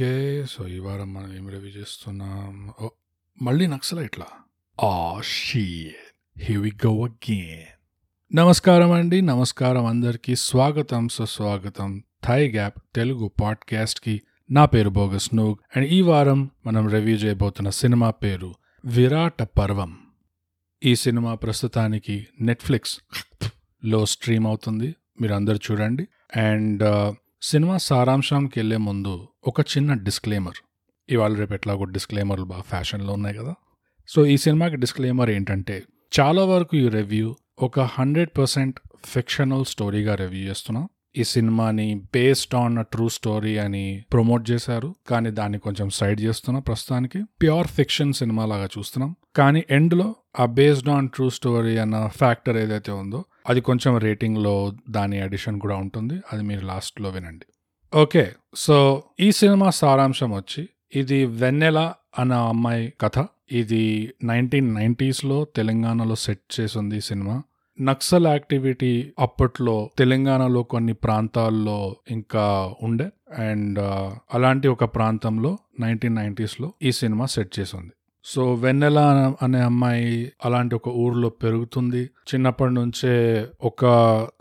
Okay so ఈ వారం మనం ఏం రివ్యూ చేస్తున్నాం? ఓ మళ్ళీ నక్సలైట్లా? ఆ she he we go again నమస్కారం అండి. నమస్కారం అందరికీ. స్వాగతం సుస్వాగతం. థై గ్యాప్ తెలుగు పాడ్కాస్ట్కి నా పేరు బోగస్ నూగ్. అండ్ ఈ వారం మనం రివ్యూ చేయబోతున్న సినిమా పేరు విరాట పర్వం. ఈ సినిమా ప్రస్తుతానికి నెట్ఫ్లిక్స్లో స్ట్రీమ్ అవుతుంది. మీరు అందరు చూడండి. అండ్ సినిమా సారాంశంకి వెళ్ళే ముందు ఒక చిన్న డిస్క్లైమర్ ఇవాళ రేపు ఎట్లాగో డిస్క్లైమర్లు బాగా ఫ్యాషన్లో ఉన్నాయి కదా. సో ఈ సినిమాకి డిస్క్లైమర్ ఏంటంటే చాలా వరకు ఈ రివ్యూ ఒక హండ్రెడ్ పర్సెంట్ ఫిక్షనల్ స్టోరీగా రివ్యూ చేస్తున్నాం. ఈ సినిమాని బేస్డ్ ఆన్ ట్రూ స్టోరీ అని ప్రమోట్ చేశారు. కానీ దాన్ని కొంచెం సైడ్ చేస్తున్నాం ప్రస్తుతానికి. ప్యూర్ ఫిక్షన్ సినిమా లాగా చూస్తున్నాం. కానీ ఎండ్లో ఆ బేస్డ్ ఆన్ ట్రూ స్టోరీ అన్న ఫ్యాక్టర్ ఏదైతే ఉందో అది కొంచెం రేటింగ్లో దాని అడిషన్ కూడా ఉంటుంది. అది మీరు లాస్ట్లో వినండి. ఓకే సో ఈ సినిమా సారాంశం వచ్చి ఇది వెన్నెల అన్న అమ్మాయి కథ. ఇది నైన్టీన్ నైంటీస్లో తెలంగాణలో సెట్ చేసింది ఈ సినిమా. నక్సల్ యాక్టివిటీ అప్పట్లో తెలంగాణలో కొన్ని ప్రాంతాల్లో ఇంకా ఉండే. అండ్ అలాంటి ఒక ప్రాంతంలో నైన్టీన్ నైంటీస్లో ఈ సినిమా సెట్ చేసింది. సో వెన్నెల అనే అమ్మాయి అలాంటి ఒక ఊర్లో పెరుగుతుంది. చిన్నప్పటి నుంచే ఒక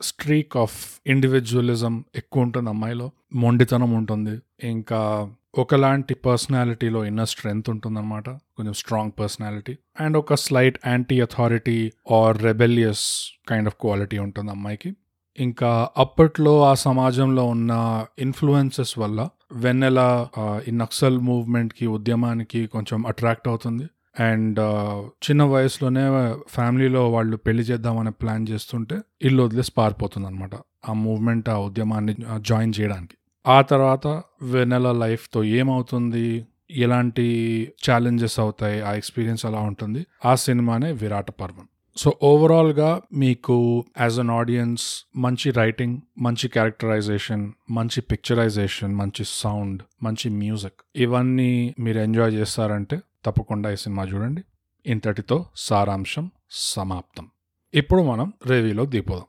స్ట్రీక్ ఆఫ్ ఇండివిజువలిజం ఎక్కువ ఉంటుంది అమ్మాయిలో. మొండితనం ఉంటుంది. ఇంకా ఒకలాంటి పర్సనాలిటీలో ఇన్నర్ స్ట్రెంగ్త్ ఉంటుందన్నమాట. కొంచెం స్ట్రాంగ్ పర్సనాలిటీ. అండ్ ఒక slight anti authority or rebellious kind of quality ఉంటుంది అమ్మాయికి. ఇంకా అప్పట్లో ఆ సమాజంలో ఉన్న ఇన్ఫ్లుయెన్సెస్ వల్ల వెన్నెల ఈ నక్సల్ మూవ్మెంట్కి ఉద్యమానికి కొంచెం అట్రాక్ట్ అవుతుంది. అండ్ చిన్న వయసులోనే ఫ్యామిలీలో వాళ్ళు పెళ్ళి చేద్దామని ప్లాన్ చేస్తుంటే ఇల్లు వదిలేసి పారిపోతుంది అనమాట ఆ మూవ్మెంట్ ఆ ఉద్యమాన్ని జాయిన్ చేయడానికి. ఆ తర్వాత వెన్నెల లైఫ్తో ఏమవుతుంది? ఎలాంటి ఛాలెంజెస్ అవుతాయి? ఆ ఎక్స్పీరియన్స్ అలా ఉంటుంది? ఆ సినిమానే విరాట పర్వం. సో ఓవరాల్గా మీకు యాజ్ అన్ ఆడియన్స్ మంచి రైటింగ్ మంచి క్యారెక్టరైజేషన్ మంచి పిక్చరైజేషన్ మంచి సౌండ్ మంచి మ్యూజిక్ ఇవన్నీ మీరు ఎంజాయ్ చేస్తారంటే తప్పకుండా ఈ సినిమా చూడండి ఇంతటితో సారాంశం సమాప్తం ఇప్పుడు మనం రివ్యూలో దిగిపోదాం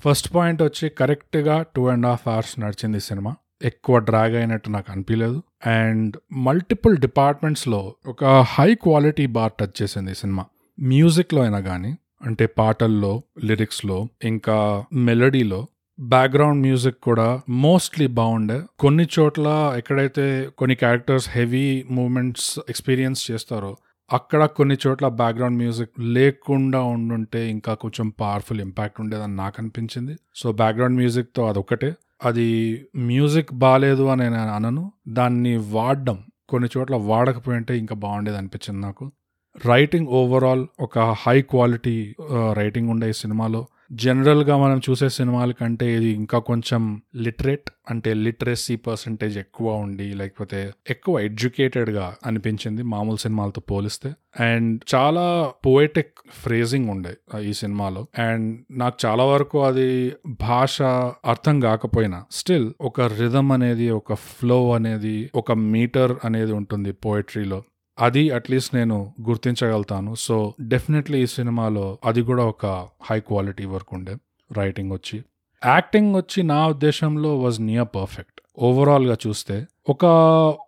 ఫస్ట్ పాయింట్ వచ్చి కరెక్ట్గా టూ అండ్ హాఫ్ అవర్స్ నడిచింది సినిమా ఎక్కువ డ్రాగ్ అయినట్టు నాకు అనిపించలేదు అండ్ మల్టిపుల్ డిపార్ట్మెంట్స్లో ఒక హై క్వాలిటీ బార్ టచ్ చేసింది ఈ సినిమా మ్యూజిక్లో అయినా కానీ అంటే పాటల్లో లిరిక్స్లో ఇంకా మెలడీలో బ్యాక్గ్రౌండ్ మ్యూజిక్ కూడా మోస్ట్లీ బాగుండే. కొన్ని చోట్ల ఎక్కడైతే కొన్ని క్యారెక్టర్స్ హెవీ మూమెంట్స్ ఎక్స్పీరియన్స్ చేస్తారో అక్కడ కొన్ని చోట్ల బ్యాక్గ్రౌండ్ మ్యూజిక్ లేకుండా ఉండుంటే ఇంకా కొంచెం పవర్ఫుల్ ఇంపాక్ట్ ఉండేదని నాకు అనిపించింది. సో బ్యాక్గ్రౌండ్ మ్యూజిక్తో అదొకటే అది మ్యూజిక్ బాగాలేదు అని నేను అనను. దాన్ని వాడడం కొన్ని చోట్ల వాడకపోయింటే ఇంకా బాగుండేది అనిపించింది నాకు. రైటింగ్ ఓవరాల్ ఒక హై క్వాలిటీ రైటింగ్ ఉండే ఈ సినిమాలో. జనరల్గా మనం చూసే సినిమాల కంటే ఇది ఇంకా కొంచెం లిటరేట్ అంటే లిటరసీ పర్సంటేజ్ ఎక్కువ ఉండి లేకపోతే ఎక్కువ ఎడ్యుకేటెడ్గా అనిపించింది మామూలు సినిమాలతో పోలిస్తే. అండ్ చాలా పోయటిక్ ఫ్రేజింగ్ ఉండే ఈ సినిమాలో. అండ్ నాకు చాలా వరకు అది భాష అర్థం కాకపోయినా స్టిల్ ఒక రిధమ్ అనేది ఒక ఫ్లో అనేది ఒక మీటర్ అనేది ఉంటుంది పోయట్రీలో. అది అట్లీస్ట్ నేను గుర్తించగలుగుతాను. సో డెఫినెట్లీ ఈ సినిమాలో అది కూడా ఒక హై క్వాలిటీ వర్క్ ఉండే రైటింగ్ వచ్చి. యాక్టింగ్ వచ్చి నా ఉద్దేశంలో వాజ్ నియర్ పర్ఫెక్ట్ ఓవరాల్గా చూస్తే ఒక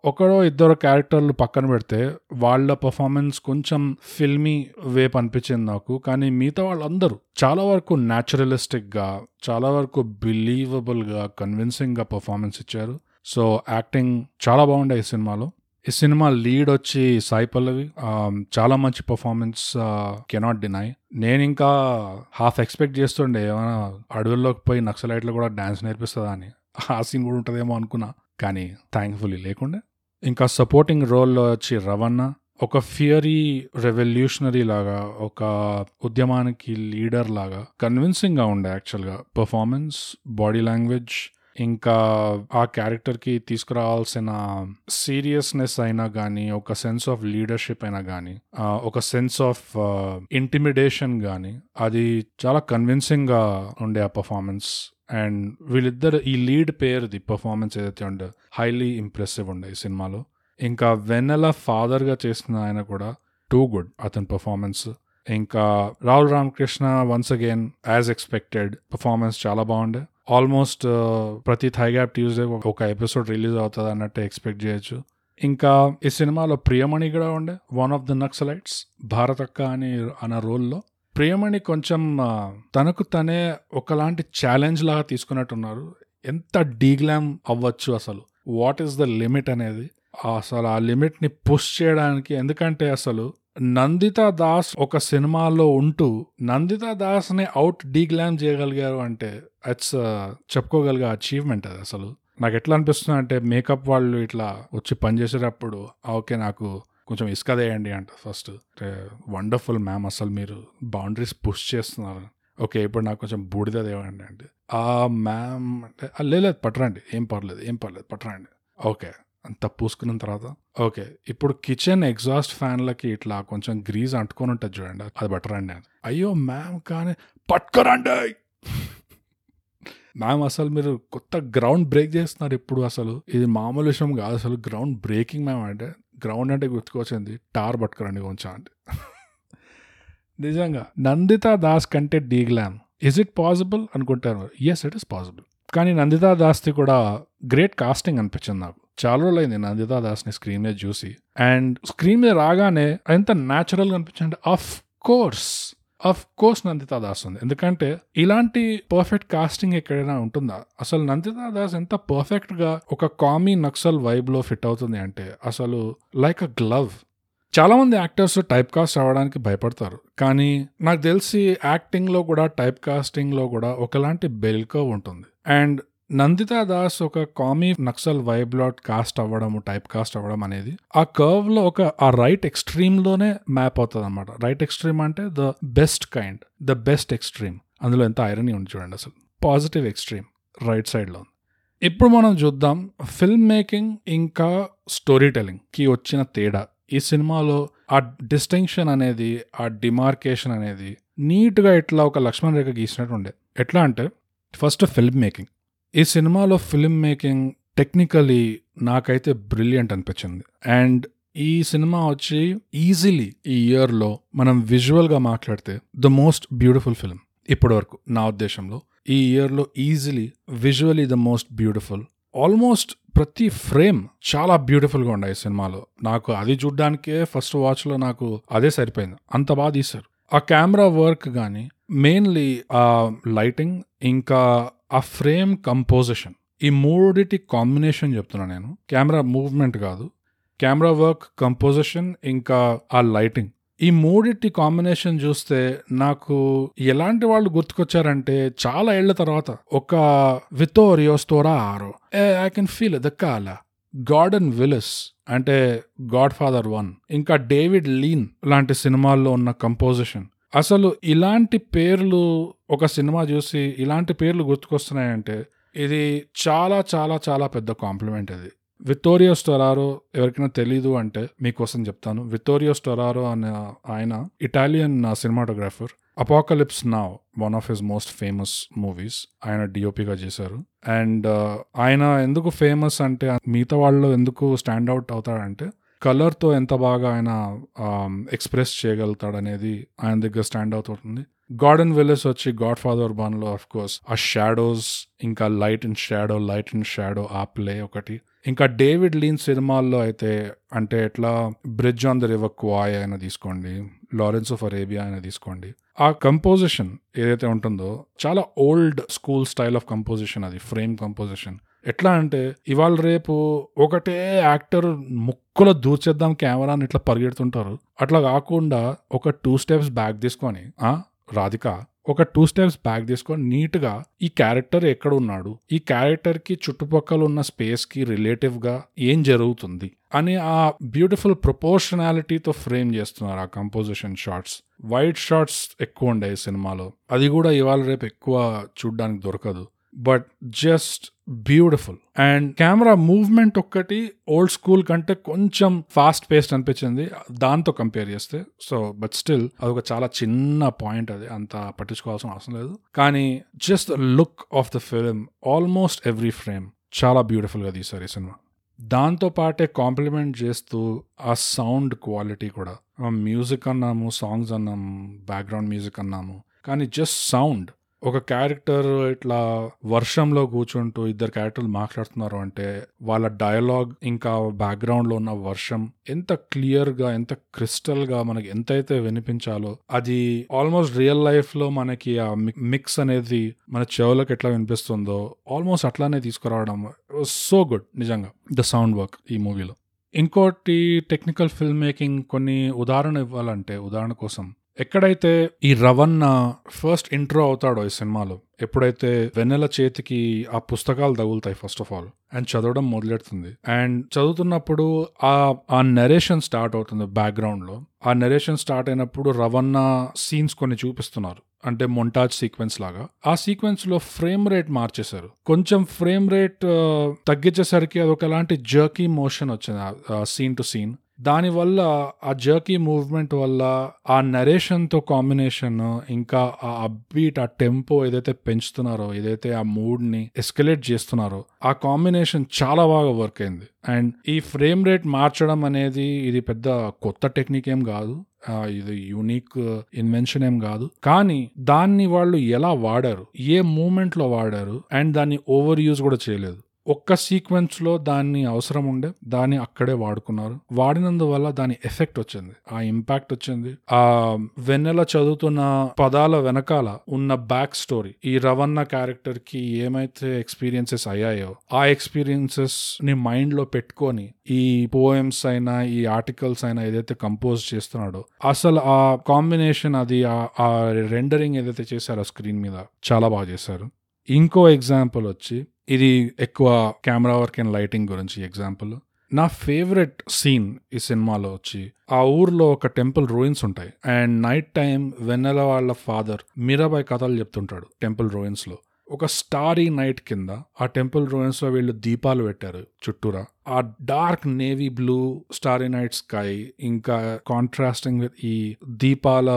ఒకడో ఇద్దరు క్యారెక్టర్లు పక్కన పెడితే వాళ్ళ పర్ఫార్మెన్స్ కొంచెం ఫిల్మీ వేప్ అనిపించింది నాకు. కానీ మిగతా వాళ్ళందరూ చాలా వరకు న్యాచురలిస్టిక్గా చాలా వరకు బిలీవబుల్గా కన్విన్సింగ్గా పర్ఫార్మెన్స్ ఇచ్చారు. సో యాక్టింగ్ చాలా బాగుండే ఈ సినిమాలో. ఈ సినిమా లీడ్ వచ్చి సాయి పల్లవి. చాలా మంచి పర్ఫార్మెన్స్ కెనాట్ డినై నేను ఇంకా హాఫ్ ఎక్స్పెక్ట్ చేస్తుండే ఏమైనా అడవుల్లోకి పోయి నక్సలైట్లో కూడా డ్యాన్స్ నేర్పిస్తుందా అని. ఆ సీన్ కూడా ఉంటుందేమో అనుకున్నా. కానీ థ్యాంక్ఫుల్లీ లేకుండే. ఇంకా సపోర్టింగ్ రోల్లో వచ్చి రవణ. ఒక ఫియరీ రెవల్యూషనరీ లాగా ఒక ఉద్యమానికి లీడర్ లాగా కన్విన్సింగ్గా ఉండే యాక్చువల్గా పర్ఫార్మెన్స్ బాడీ లాంగ్వేజ్ ఇంకా ఆ క్యారెక్టర్కి తీసుకురావాల్సిన సీరియస్నెస్ అయినా కానీ ఒక సెన్స్ ఆఫ్ లీడర్షిప్ అయినా కానీ ఒక సెన్స్ ఆఫ్ ఇంటిమిడేషన్ కానీ అది చాలా కన్విన్సింగ్గా ఉండే ఆ పర్ఫార్మెన్స్. అండ్ వీళ్ళిద్దరు ఈ లీడ్ పేరుది పర్ఫార్మెన్స్ ఏదైతే ఉండే హైలీ ఇంప్రెసివ్ ఉండే ఈ సినిమాలో. ఇంకా వెన్నెల ఫాదర్గా చేసిన ఆయన కూడా టూ గుడ్ అతని పర్ఫార్మెన్స్. ఇంకా Rahul Ramakrishna once again as expected performance చాలా బాగుండే. ఆల్మోస్ట్ ప్రతి థైగ్యాప్ ట్యూస్డే ఒక ఎపిసోడ్ రిలీజ్ అవుతుంది అన్నట్టు ఎక్స్పెక్ట్ చేయొచ్చు. ఇంకా ఈ సినిమాలో ప్రియమణి కూడా ఉండే one of the naxalites Bharathakka అని అన్న రోల్లో. ప్రియమణి కొంచెం తనకు తనే ఒకలాంటి ఛాలెంజ్ లాగా తీసుకున్నట్టున్నారు. ఎంత డీగ్లామ్ అవ్వచ్చు అసలు? వాట్ ఈస్ ద లిమిట్ అనేది? అసలు ఆ లిమిట్ని పుష్ చేయడానికి ఎందుకంటే అసలు నందిత దాస్ ఒక సినిమాలో ఉంటూ నందిత దాస్ని అవుట్ డీగ్లామ్ చేయగలిగారు అంటే ఇట్స్ చెప్పుకోగలిగే అచీవ్మెంట్ అది అసలు. నాకు ఎట్లా అనిపిస్తుంది అంటే మేకప్ వాళ్ళు ఇట్లా వచ్చి పనిచేసేటప్పుడు ఓకే నాకు కొంచెం ఇసుక దేయండి అంట ఫస్ట్. వండర్ఫుల్ మ్యామ్ అసలు మీరు బౌండరీస్ పుష్ చేస్తున్నారు. ఓకే ఇప్పుడు నాకు కొంచెం బూడిద దేవండి అంటే ఆ మ్యామ్ అంటే లేదు, పట్టరండి ఏం పర్లేదు ఏం పర్లేదు పట్టరండి. ఓకే. అంత పూసుకున్న తర్వాత ఓకే ఇప్పుడు కిచెన్ ఎగ్జాస్ట్ ఫ్యాన్లకి ఇట్లా కొంచెం గ్రీజ్ అంటుకొని ఉంటుంది చూడండి అది పట్టరండి అని అయ్యో మ్యామ్ కానీ పట్టుకోరండి! మ్యామ్ అసలు మీరు కొత్త గ్రౌండ్ బ్రేక్ చేస్తున్నారు ఇప్పుడు అసలు. ఇది మామూలు విషయం కాదు అసలు గ్రౌండ్ బ్రేకింగ్ మ్యామ్ అంటే గ్రౌండ్ అంటే గుర్తుకొచ్చింది టార్ పట్టుకురండి కొంచెం అంటే. నిజంగా నందిత దాస్ కంటే డీగ్లామ్. ఇస్ ఇట్ పాసిబుల్ అనుకుంటారు. ఎస్ ఇట్ ఇస్ పాసిబుల్ కానీ నందితా దాస్ది కూడా గ్రేట్ కాస్టింగ్ అనిపించింది నాకు. చాలా రోజులైంది నందితా దాస్ని స్క్రీన్ మీద చూసి. అండ్ స్క్రీన్ మీద రాగానే ఎంత న్యాచురల్గా అనిపించింది of course of course Nandita Das ఉంది. ఎందుకంటే ఇలాంటి పర్ఫెక్ట్ కాస్టింగ్ ఎక్కడైనా ఉంటుందా? అసలు నందితా దాస్ ఎంత పర్ఫెక్ట్గా ఒక కామీ నక్సల్ వైబ్లో ఫిట్ అవుతుంది అంటే అసలు లైక్ అ గ్లవ్ చాలా మంది యాక్టర్స్ టైప్ కాస్ట్ అవ్వడానికి భయపడతారు. కానీ నాకు తెలిసి యాక్టింగ్లో కూడా టైప్ కాస్టింగ్లో కూడా ఒకలాంటి బెల్ ఉంటుంది. అండ్ నందితా దాస్ ఒక కామీ నక్సల్ వైబ్లాట్ కాస్ట్ అవ్వడం టైప్ కాస్ట్ అవ్వడం అనేది ఆ కర్వ్లో ఒక ఆ రైట్ ఎక్స్ట్రీమ్లోనే మ్యాప్ అవుతుంది అనమాట రైట్ ఎక్స్ట్రీమ్ అంటే the best kind the best extreme అందులో ఎంత ఐరనీ ఉంది చూడండి అసలు. పాజిటివ్ ఎక్స్ట్రీమ్ రైట్ సైడ్లో ఉంది. ఇప్పుడు మనం చూద్దాం ఫిల్మ్ మేకింగ్ ఇంకా స్టోరీ టెలింగ్కి వచ్చిన తేడా. ఈ సినిమాలో ఆ డిస్టింక్షన్ అనేది ఆ డిమార్కేషన్ అనేది నీట్గా ఇట్లా ఒక లక్ష్మణ్ రేఖ గీసినట్టు ఉండే. ఎట్లా అంటే ఫస్ట్ ఫిల్మ్ మేకింగ్ ఈ సినిమాలో ఫిల్మ్ మేకింగ్ టెక్నికలీ నాకైతే బ్రిలియంట్ అనిపించింది. అండ్ ఈ సినిమా వచ్చి ఈజీలీ ఈ ఇయర్లో మనం విజువల్గా మాట్లాడితే ద మోస్ట్ బ్యూటిఫుల్ ఫిల్మ్ ఇప్పటి వరకు నా ఉద్దేశంలో. ఈ ఇయర్లో easily visually the most beautiful almost ప్రతి ఫ్రేమ్ చాలా బ్యూటిఫుల్గా ఉన్నాయి ఈ సినిమాలో. నాకు అది చూడ్డానికే ఫస్ట్ వాచ్లో నాకు అదే సరిపోయింది. అంత బాగా తీశారు. ఆ కెమెరా వర్క్ కానీ మెయిన్లీ ఆ లైటింగ్ ఇంకా ఆ ఫ్రేమ్ కంపోజిషన్. ఈ మూడిటి కాంబినేషన్ చెప్తున్నా నేను. కెమెరా మూవ్మెంట్ కాదు. కెమెరా వర్క్ కంపోజిషన్ ఇంకా ఆ లైటింగ్. ఈ మూడిటి కాంబినేషన్ చూస్తే నాకు ఎలాంటి వాళ్ళు గుర్తుకొచ్చారంటే చాలా ఏళ్ళ తర్వాత ఒక Vittorio Storaro. A I can feel the కాల. గార్డెన్ విలిస్ అంటే గాడ్ ఫాదర్ వన్. ఇంకా డేవిడ్ లీన్ లాంటి సినిమాల్లో ఉన్న కంపోజిషన్. అసలు ఇలాంటి పేర్లు ఒక సినిమా చూసి ఇలాంటి పేర్లు గుర్తుకొస్తున్నాయంటే ఇది చాలా చాలా చాలా పెద్ద కాంప్లిమెంట్ అది. విక్టోరియో స్టొరారో ఎవరికైనా తెలీదు అంటే మీకోసం చెప్తాను. విక్టోరియో స్టొరారో అనే ఆయన Italian cinematographer Apocalypse Now one of his most famous movies ఆయన డిఓపిగా చేశారు. అండ్ ఆయన ఎందుకు ఫేమస్ అంటే మిగతా వాళ్ళు ఎందుకు స్టాండ్ అవుట్ అవుతాడంటే కలర్తో ఎంత బాగా ఆయన ఎక్స్ప్రెస్ చేయగలుగుతాడు అనేది ఆయన దగ్గర స్టాండ్ అవుతుంది. గార్డెన్ విల్లెస్ వచ్చి గాడ్ ఫాదర్ బాన్లో లో ఆఫ్ కోర్స్ ఆ షాడోస్ ఇంకా light in shadow light and shadow ఆ ప్లే ఒకటి. ఇంకా డేవిడ్ లీన్ సినిమాల్లో అయితే అంటే ఎట్లా Bridge on the River Kwai అయినా తీసుకోండి లారెన్స్ ఆఫ్ అరేబియా అయినా తీసుకోండి. ఆ కంపోజిషన్ ఏదైతే ఉంటుందో చాలా old school style of composition అది ఫ్రేమ్ కంపోజిషన్ ఎట్లా అంటే ఇవాళ రేపు ఒకటే యాక్టర్ ముక్కులో దూర్చేద్దాం కెమెరాని ఇట్లా పరిగెడుతుంటారు. అట్లా కాకుండా ఒక టూ స్టెప్స్ బ్యాక్ తీసుకొని ఆ రాధిక ఒక టూ స్టెప్స్ బ్యాక్ తీసుకొని నీట్గా ఈ క్యారెక్టర్ ఎక్కడ ఉన్నాడు? ఈ క్యారెక్టర్కి చుట్టుపక్కల ఉన్న స్పేస్కి రిలేటివ్గా ఏం జరుగుతుంది? అని ఆ బ్యూటిఫుల్ ప్రపోర్షనాలిటీతో ఫ్రేమ్ చేస్తున్నారు ఆ కంపోజిషన్ షార్ట్స్ వైట్ షార్ట్స్ ఎక్కువ ఉండే సినిమాలో. అది కూడా ఇవాళ రేపు ఎక్కువ చూడడానికి దొరకదు. But just beautiful. And camera movement ఒక్కటి ఓల్డ్ స్కూల్ కంటే కొంచెం ఫాస్ట్ పేస్ట్ అనిపించింది. దాంతో కంపేర్ చేస్తే సో బట్ స్టిల్ అదొక చాలా చిన్న పాయింట్ అది. అంత పట్టించుకోవాల్సిన అవసరం లేదు. కానీ just look of the film almost every frame చాలా బ్యూటిఫుల్గా తీశారు ఈ సినిమా. దాంతో పాటే కాంప్లిమెంట్ చేస్తూ ఆ సౌండ్ క్వాలిటీ కూడా. మ్యూజిక్ అన్నాము సాంగ్స్ అన్నాము బ్యాక్గ్రౌండ్ మ్యూజిక్ అన్నాము. కానీ జస్ట్ సౌండ్ ఒక క్యారెక్టర్ ఇట్లా వర్షంలో కూర్చుంటూ ఇద్దరు క్యారెక్టర్లు మాట్లాడుతున్నారు అంటే వాళ్ళ డయలాగ్ ఇంకా బ్యాక్గ్రౌండ్లో ఉన్న వర్షం ఎంత క్లియర్గా ఎంత క్రిస్టల్గా మనకి ఎంతైతే వినిపించాలో అది ఆల్మోస్ట్ రియల్ లైఫ్లో మనకి ఆ మిక్స్ అనేది మన చెవులకు ఎట్లా వినిపిస్తుందో ఆల్మోస్ట్ అట్లానే తీసుకురావడం సో గుడ్ నిజంగా ద సౌండ్ వర్క్ ఈ మూవీలో ఇంకోటి టెక్నికల్ ఫిల్మ్ మేకింగ్ కొన్ని ఉదాహరణ ఇవ్వాలంటే ఉదాహరణ కోసం ఎక్కడైతే ఈ రవణ ఫస్ట్ ఇంట్రో అవుతాడో ఈ సినిమాలో ఎప్పుడైతే వెన్నెల చేతికి ఆ పుస్తకాలు తగులుతాయి ఫస్ట్ ఆఫ్ ఆల్ అండ్ చదవడం మొదలెడుతుంది. అండ్ చదువుతున్నప్పుడు ఆ ఆ నెరేషన్ స్టార్ట్ అవుతుంది బ్యాక్గ్రౌండ్లో. ఆ నెరేషన్ స్టార్ట్ అయినప్పుడు రవణ సీన్స్ కొన్ని చూపిస్తున్నారు. అంటే మొంటాజ్ సీక్వెన్స్ లాగా. ఆ సీక్వెన్స్లో ఫ్రేమ్ రేట్ మార్చేశారు. కొంచెం ఫ్రేమ్ రేట్ తగ్గించేసరికి అది ఒకలాంటి జర్కీ మోషన్ వచ్చింది సీన్ టు సీన్ దానివల్ల ఆ జర్కీ మూవ్మెంట్ వల్ల ఆ నరేషన్తో కాంబినేషన్ ఇంకా ఆ అబ్బీట్ ఆ టెంపో ఏదైతే పెంచుతున్నారో ఏదైతే ఆ మూడ్ని ఎస్కలేట్ చేస్తున్నారో ఆ కాంబినేషన్ చాలా బాగా వర్క్ అయింది. అండ్ ఈ ఫ్రేమ్ రేట్ మార్చడం అనేది ఇది పెద్ద కొత్త టెక్నిక్ ఏం కాదు. ఇది యూనిక్ ఇన్వెన్షన్ ఏం కాదు. కానీ దాన్ని వాళ్ళు ఎలా వాడారు ఏ మూమెంట్లో వాడారు అండ్ దాన్ని ఓవర్ యూజ్ కూడా చేయలేదు. ఒక్క సీక్వెన్స్లో దాన్ని అవసరం ఉండే దాన్ని అక్కడే వాడుకున్నారు. వాడినందువల్ల దాని ఎఫెక్ట్ వచ్చింది. ఆ ఇంపాక్ట్ వచ్చింది. ఆ వెన్నెల చదువుతున్న పదాల వెనకాల ఉన్న బ్యాక్ స్టోరీ ఈ రవన్న క్యారెక్టర్కి ఏమైతే ఎక్స్పీరియన్సెస్ అయ్యాయో ఆ ఎక్స్పీరియన్సెస్ని మైండ్లో పెట్టుకొని ఈ పోయమ్స్ అయినా ఈ ఆర్టికల్స్ అయినా ఏదైతే కంపోజ్ చేస్తున్నాడో అసలు ఆ కాంబినేషన్ అది ఆ రెండరింగ్ ఏదైతే చేశారో స్క్రీన్ మీద చాలా బాగా చేశారు. ఇంకో ఎగ్జాంపుల్ వచ్చి ఇది ఎక్కువ కెమెరా వర్క్ అండ్ లైటింగ్ గురించి ఎగ్జాంపుల్. నా ఫేవరెట్ సీన్ ఈ సినిమాలో వచ్చి ఆ ఊర్లో ఒక టెంపుల్ రూయిన్స్ ఉంటాయి. అండ్ నైట్ టైం వెన్నెల వాళ్ళ ఫాదర్ మీరాబాయ్ కథలు చెప్తుంటాడు టెంపుల్ రూయిన్స్లో. ఒక స్టారీ నైట్ కింద ఆ టెంపుల్ రూయిన్స్లో వీళ్ళు దీపాలు పెట్టారు చుట్టూరా. ఆ dark navy blue starry night sky ఇంకా కాంట్రాస్టింగ్ విత్ ఈ దీపాల